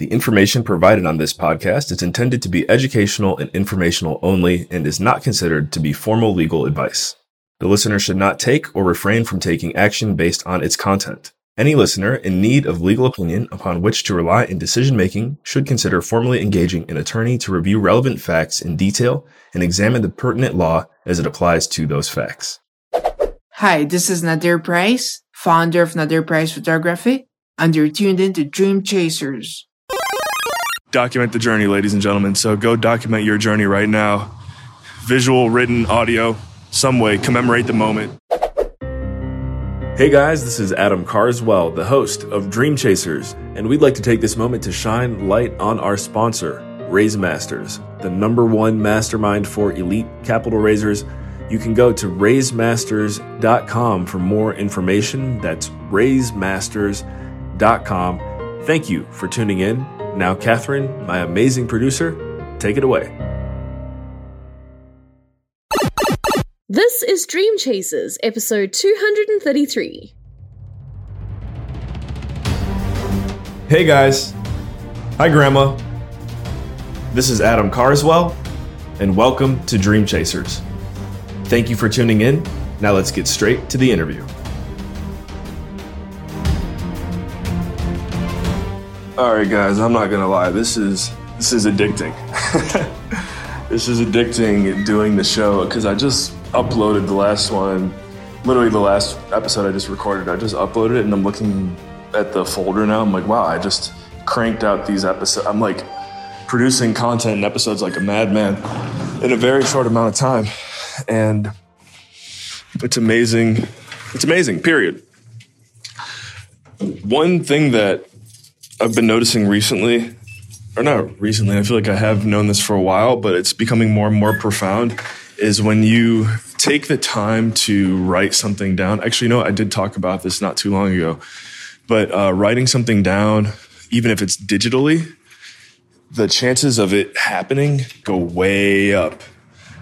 The information provided on this podcast is intended to be educational and informational only and is not considered to be formal legal advice. The listener should not take or refrain from taking action based on its content. Any listener in need of legal opinion upon which to rely in decision making should consider formally engaging an attorney to review relevant facts in detail and examine the pertinent law as it applies to those facts. Hi, this is Nadir Price, founder of Nadir Price Photography, and you're tuned in to Dream Chasers. Document the journey, ladies and gentlemen. So go document your journey right now. Visual, written, audio, some way, commemorate the moment. Hey guys, this is Adam Carswell, the host of Dream Chasers, and we'd like to take this moment to shine light on our sponsor, Raise Masters, the number one mastermind for elite capital raisers. You can go to raisemasters.com for more information. That's raisemasters.com. Thank you for tuning in. Now, Catherine, my amazing producer, take it away. This is Dream Chasers, episode 233. Hey guys. Hi, Grandma. This is Adam Carswell, and welcome to Dream Chasers. Thank you for tuning in. Now let's get straight to the interview. All right, guys, I'm not gonna lie. This is this is addicting. this is addicting doing the show because I just uploaded the last one, literally the last episode I just recorded. I just uploaded it, and I'm looking at the folder now. I'm like, wow, I just cranked out these episodes. I'm like producing content and episodes like a madman in a very short amount of time, and it's amazing. It's amazing. Period. One thing that I've been noticing recently, or not recently, I feel like I have known this for a while, but it's becoming more and more profound, is when you take the time to write something down. Actually, know, I did talk about this not too long ago, but uh, writing something down, even if it's digitally, the chances of it happening go way up.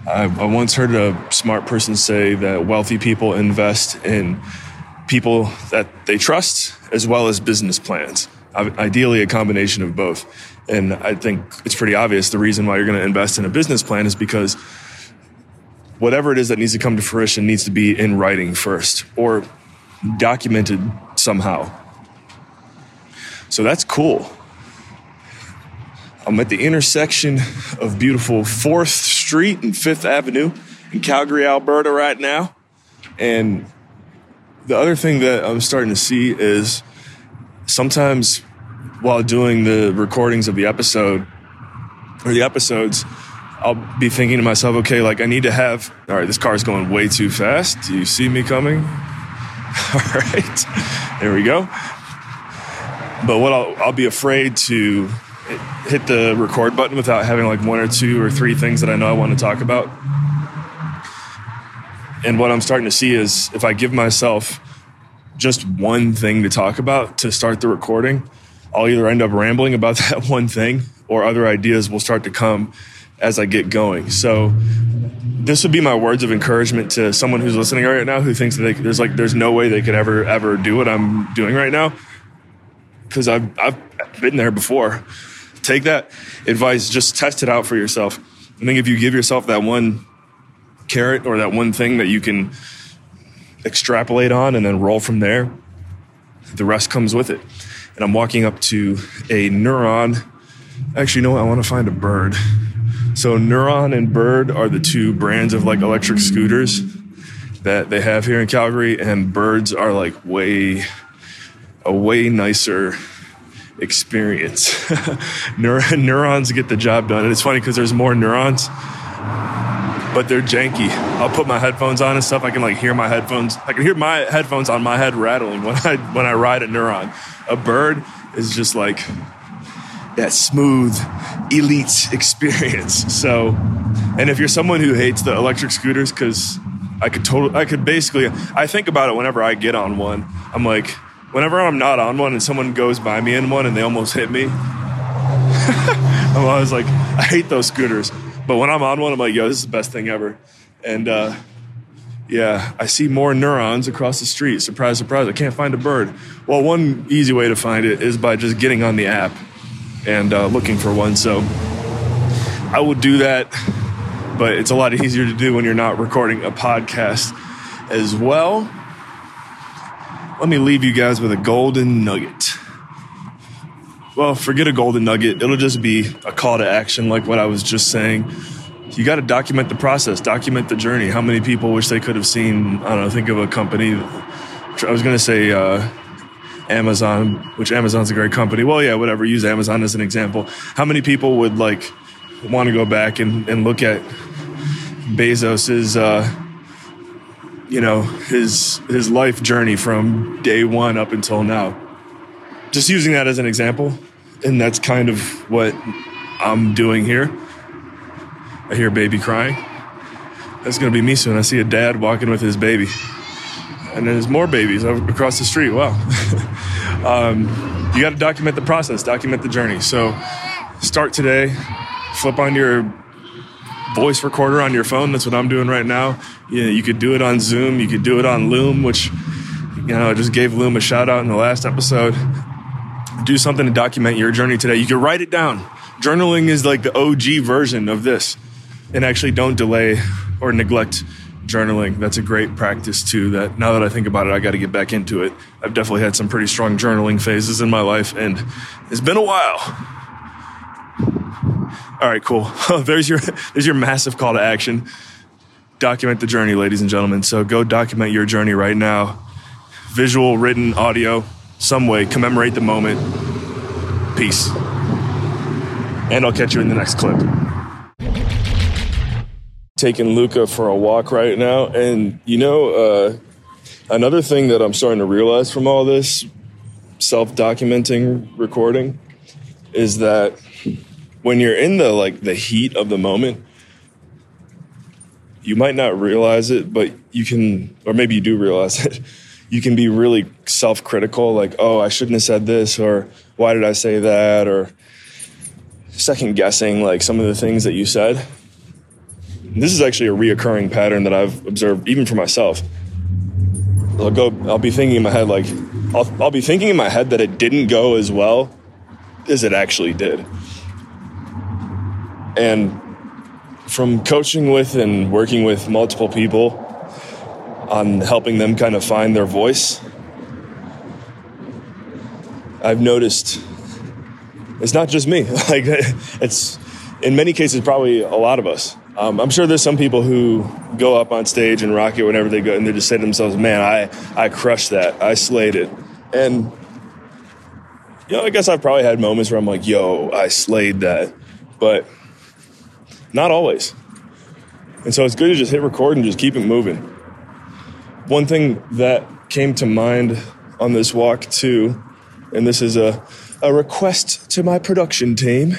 I, I once heard a smart person say that wealthy people invest in people that they trust as well as business plans ideally a combination of both. And I think it's pretty obvious the reason why you're going to invest in a business plan is because whatever it is that needs to come to fruition needs to be in writing first or documented somehow. So that's cool. I'm at the intersection of beautiful 4th Street and 5th Avenue in Calgary, Alberta right now. And the other thing that I'm starting to see is sometimes while doing the recordings of the episode or the episodes, I'll be thinking to myself, okay, like I need to have, all right, this car's going way too fast. Do you see me coming? All right, there we go. But what I'll, I'll be afraid to hit the record button without having like one or two or three things that I know I want to talk about. And what I'm starting to see is if I give myself just one thing to talk about to start the recording, I'll either end up rambling about that one thing or other ideas will start to come as I get going. So this would be my words of encouragement to someone who's listening right now who thinks that they, there's like there's no way they could ever ever do what I'm doing right now because I've I've been there before. Take that advice, just test it out for yourself. I think if you give yourself that one carrot or that one thing that you can extrapolate on and then roll from there, the rest comes with it. And I'm walking up to a Neuron. Actually, you know what? I want to find a bird. So Neuron and Bird are the two brands of like electric scooters that they have here in Calgary, and Birds are like way a way nicer experience. neurons get the job done, and it's funny because there's more neurons but they're janky. I'll put my headphones on and stuff. I can like hear my headphones. I can hear my headphones on my head rattling when I when I ride a Neuron. A bird is just like that smooth elite experience. So, and if you're someone who hates the electric scooters, because I could totally, I could basically, I think about it whenever I get on one. I'm like, whenever I'm not on one and someone goes by me in one and they almost hit me, I'm always like, I hate those scooters. But when I'm on one, I'm like, yo, this is the best thing ever. And uh, yeah, I see more neurons across the street. Surprise, surprise, I can't find a bird. Well, one easy way to find it is by just getting on the app. and uh, looking for one. So I will do that, but it's a lot easier to do when you're not recording a podcast as well. Let me leave you guys with a golden nugget. Well, forget a golden nugget. It'll just be a call to action, like what I was just saying. You got to document the process, document the journey. How many people wish they could have seen? I don't know. Think of a company. I was going to say uh, Amazon, which Amazon's a great company. Well, yeah, whatever. Use Amazon as an example. How many people would like want to go back and, and look at Bezos's, uh, you know, his his life journey from day one up until now? Just using that as an example, and that's kind of what I'm doing here. I hear a baby crying. That's gonna be me soon. I see a dad walking with his baby and there's more babies across the street. Wow. um, you got to document the process, document the journey. So start today, flip on your voice recorder on your phone. That's what I'm doing right now. You, know, you could do it on Zoom, you could do it on Loom, which, you know, I just gave Loom a shout out in the last episode. Do something to document your journey today. You can write it down. Journaling is like the OG version of this. And actually, don't delay or neglect journaling. That's a great practice too. That now that I think about it, I got to get back into it. I've definitely had some pretty strong journaling phases in my life, and it's been a while. All right, cool. there's your there's your massive call to action. Document the journey, ladies and gentlemen. So go document your journey right now. Visual, written, audio, some way. Commemorate the moment. Peace. And I'll catch you in the next clip taking Luca for a walk right now. And, you know, uh, another thing that I'm starting to realize from all this self documenting recording is that when you're in the like the heat of the moment you might not realize it but you can or maybe you do realize it you can be really self-critical like oh i shouldn't have said this or why did i say that or second guessing like some of the things that you said this is actually a reoccurring pattern that I've observed even for myself. I'll go, I'll be thinking in my head, like, I'll, I'll be thinking in my head that it didn't go as well as it actually did. And from coaching with and working with multiple people on helping them kind of find their voice, I've noticed it's not just me. Like, it's in many cases, probably a lot of us um, I'm sure there's some people who go up on stage and rock it whenever they go, and they just say to themselves, "Man, I I crushed that. I slayed it." And you know, I guess I've probably had moments where I'm like, "Yo, I slayed that," but not always. And so it's good to just hit record and just keep it moving. One thing that came to mind on this walk too, and this is a a request to my production team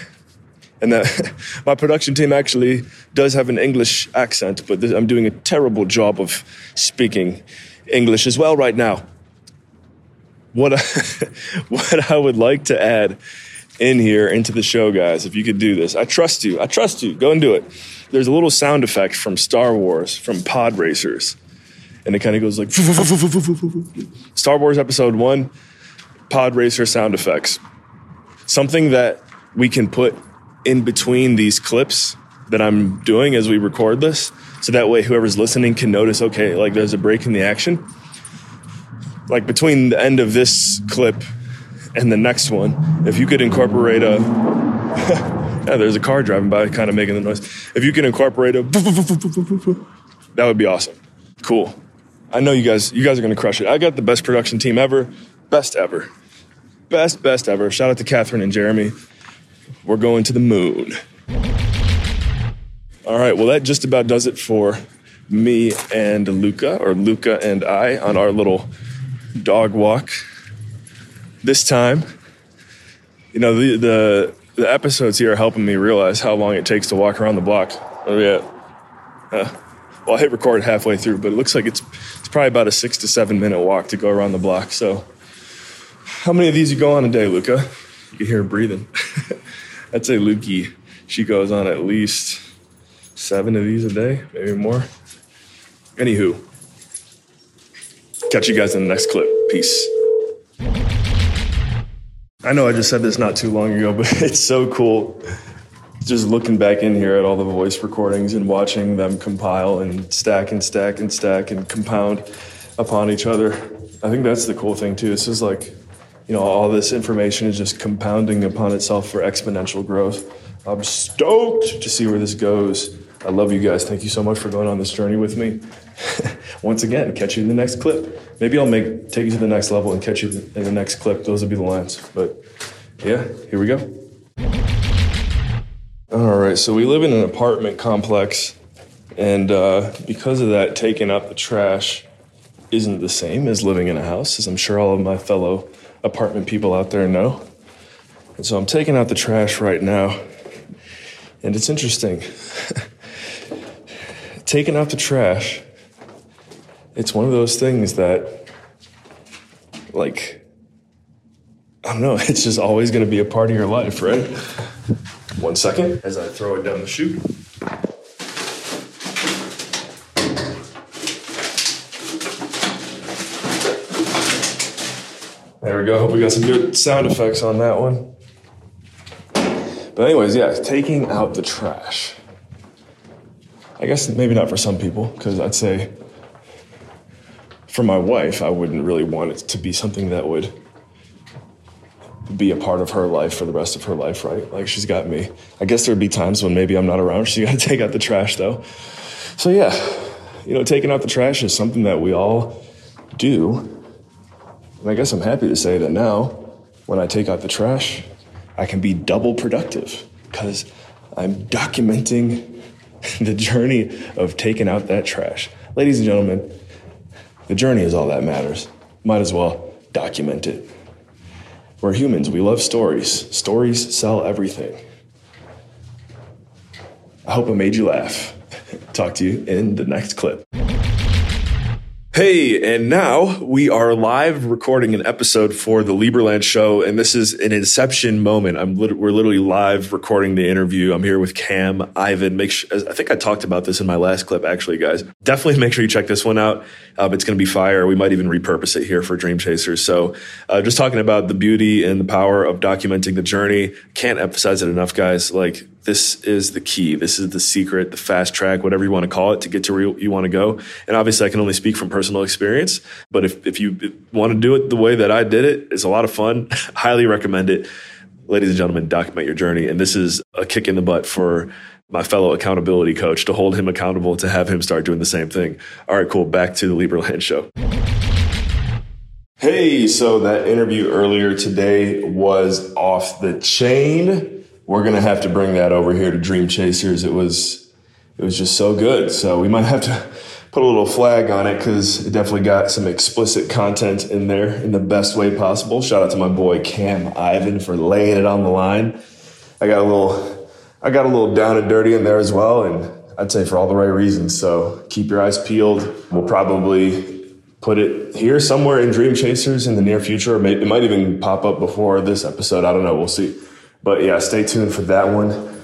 and that my production team actually does have an English accent, but I'm doing a terrible job of speaking English as well right now. What I, what I would like to add in here into the show, guys, if you could do this, I trust you. I trust you. Go and do it. There's a little sound effect from Star Wars, from Pod Racers, and it kind of goes like Star Wars Episode One, Pod Racer sound effects. Something that we can put in between these clips that I'm doing as we record this. So that way, whoever's listening can notice, okay, like there's a break in the action. Like between the end of this clip and the next one, if you could incorporate a, yeah, there's a car driving by kind of making the noise. If you can incorporate a, that would be awesome. Cool. I know you guys, you guys are going to crush it. I got the best production team ever, best ever. Best, best ever. Shout out to Catherine and Jeremy. We're going to the moon. All right, well, that just about does it for me and Luca, or Luca and I, on our little dog walk. This time, you know, the, the, the episodes here are helping me realize how long it takes to walk around the block. Oh, yeah. Uh, well, I hit record halfway through, but it looks like it's, it's probably about a six to seven minute walk to go around the block. So, how many of these you go on a day, Luca? You can hear her breathing. I'd say Lukey, she goes on at least seven of these a day, maybe more. Anywho, catch you guys in the next clip. Peace. I know I just said this not too long ago, but it's so cool just looking back in here at all the voice recordings and watching them compile and stack and stack and stack and compound upon each other. I think that's the cool thing too. This is like, you know, all this information is just compounding upon itself for exponential growth. I'm stoked to see where this goes. I love you guys. Thank you so much for going on this journey with me. Once again, catch you in the next clip. Maybe I'll make take you to the next level and catch you in the next clip. Those will be the lines. But yeah, here we go. All right, so we live in an apartment complex, and uh, because of that, taking out the trash isn't the same as living in a house, as I'm sure all of my fellow apartment people out there know. And so I'm taking out the trash right now, and it's interesting. taking out the trash, it's one of those things that, like, I don't know, it's just always to be a part of your life, right? One second as I throw it down the chute. There we go. Hope we got some good sound effects on that one. But, anyways, yeah, taking out the trash. I guess maybe not for some people, because I'd say for my wife, I wouldn't really want it to be something that would be a part of her life for the rest of her life, right? Like she's got me. I guess there'd be times when maybe I'm not around. She got to take out the trash though. So yeah, you know, taking out the trash is something that we all do. And I guess I'm happy to say that now, when I take out the trash, I can be double productive because I'm documenting the journey of taking out that trash. Ladies and gentlemen, the journey is all that matters. Might as well document it. We're humans. We love stories. Stories sell everything. I hope I made you laugh. Talk to you in the next clip. Hey, and now we are live recording an episode for the Lieberland show, and this is an inception moment. I'm lit- we're literally live recording the interview. I'm here with Cam, Ivan. Make sure, I think I talked about this in my last clip, actually, guys. Definitely make sure you check this one out. Um, it's going to be fire. We might even repurpose it here for Dream Chasers. So, uh, just talking about the beauty and the power of documenting the journey. Can't emphasize it enough, guys. Like this is the key. This is the secret, the fast track, whatever you want to call it, to get to where you want to go. And obviously, I can only speak from personal experience. But if, if you want to do it the way that I did it, it's a lot of fun. Highly recommend it. Ladies and gentlemen, document your journey. And this is a kick in the butt for my fellow accountability coach to hold him accountable to have him start doing the same thing. All right, cool. Back to the Lieberland show. Hey, so that interview earlier today was off the chain. We're to have to bring that over here to Dream Chasers. It was it was just so good. So we might have to put a little flag on it because it definitely got some explicit content in there in the best way possible. Shout out to my boy Cam Ivan for laying it on the line. I got a little I got a little down and dirty in there as well, and I'd say for all the right reasons. So keep your eyes peeled. We'll probably put it here somewhere in Dream Chasers in the near future. It might even pop up before this episode. I don't know. We'll see. But yeah, stay tuned for that one.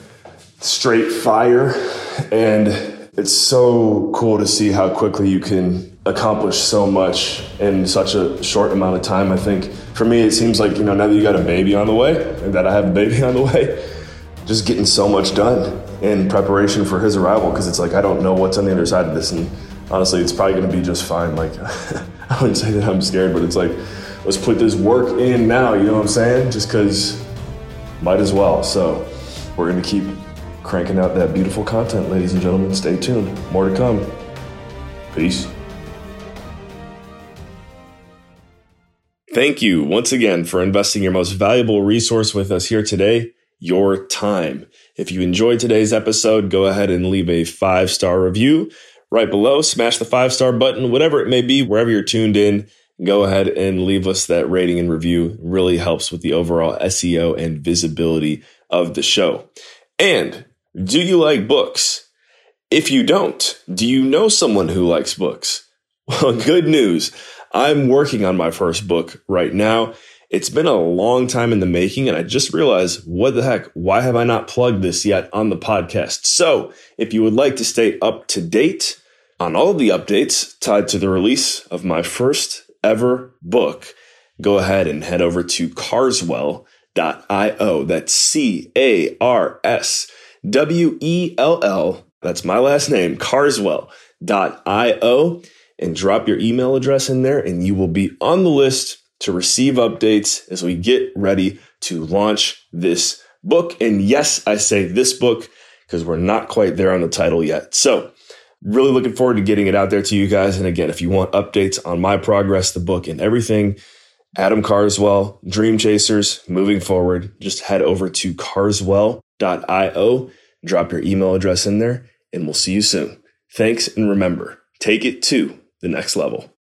Straight fire. And it's so cool to see how quickly you can accomplish so much in such a short amount of time. I think for me, it seems like, you know, now that you got a baby on the way, that I have a baby on the way, just getting so much done in preparation for his arrival because it's like I don't know what's on the other side of this, and honestly, it's probably going to be just fine. Like I wouldn't say that I'm scared, but it's like let's put this work in now. You know what I'm saying? Just because might as well. So we're going to keep cranking out that beautiful content, ladies and gentlemen. Stay tuned. More to come. Peace. Thank you once again for investing your most valuable resource with us here today your time. If you enjoyed today's episode, go ahead and leave a five star review right below. Smash the five star button, whatever it may be, wherever you're tuned in. Go ahead and leave us that rating and review. It really helps with the overall SEO and visibility of the show. And do you like books? If you don't, do you know someone who likes books? Well, good news. I'm working on my first book right now. It's been a long time in the making, and I just realized, what the heck? Why have I not plugged this yet on the podcast? So, if you would like to stay up to date on all of the updates tied to the release of my first ever book, go ahead and head over to carswell.io. That's C A R S W E L L. That's my last name, carswell.io. And drop your email address in there, and you will be on the list to receive updates as we get ready to launch this book. And yes, I say this book because we're not quite there on the title yet. So, really looking forward to getting it out there to you guys. And again, if you want updates on my progress, the book, and everything, Adam Carswell, Dream Chasers, moving forward, just head over to carswell.io, drop your email address in there, and we'll see you soon. Thanks, and remember, take it to the next level.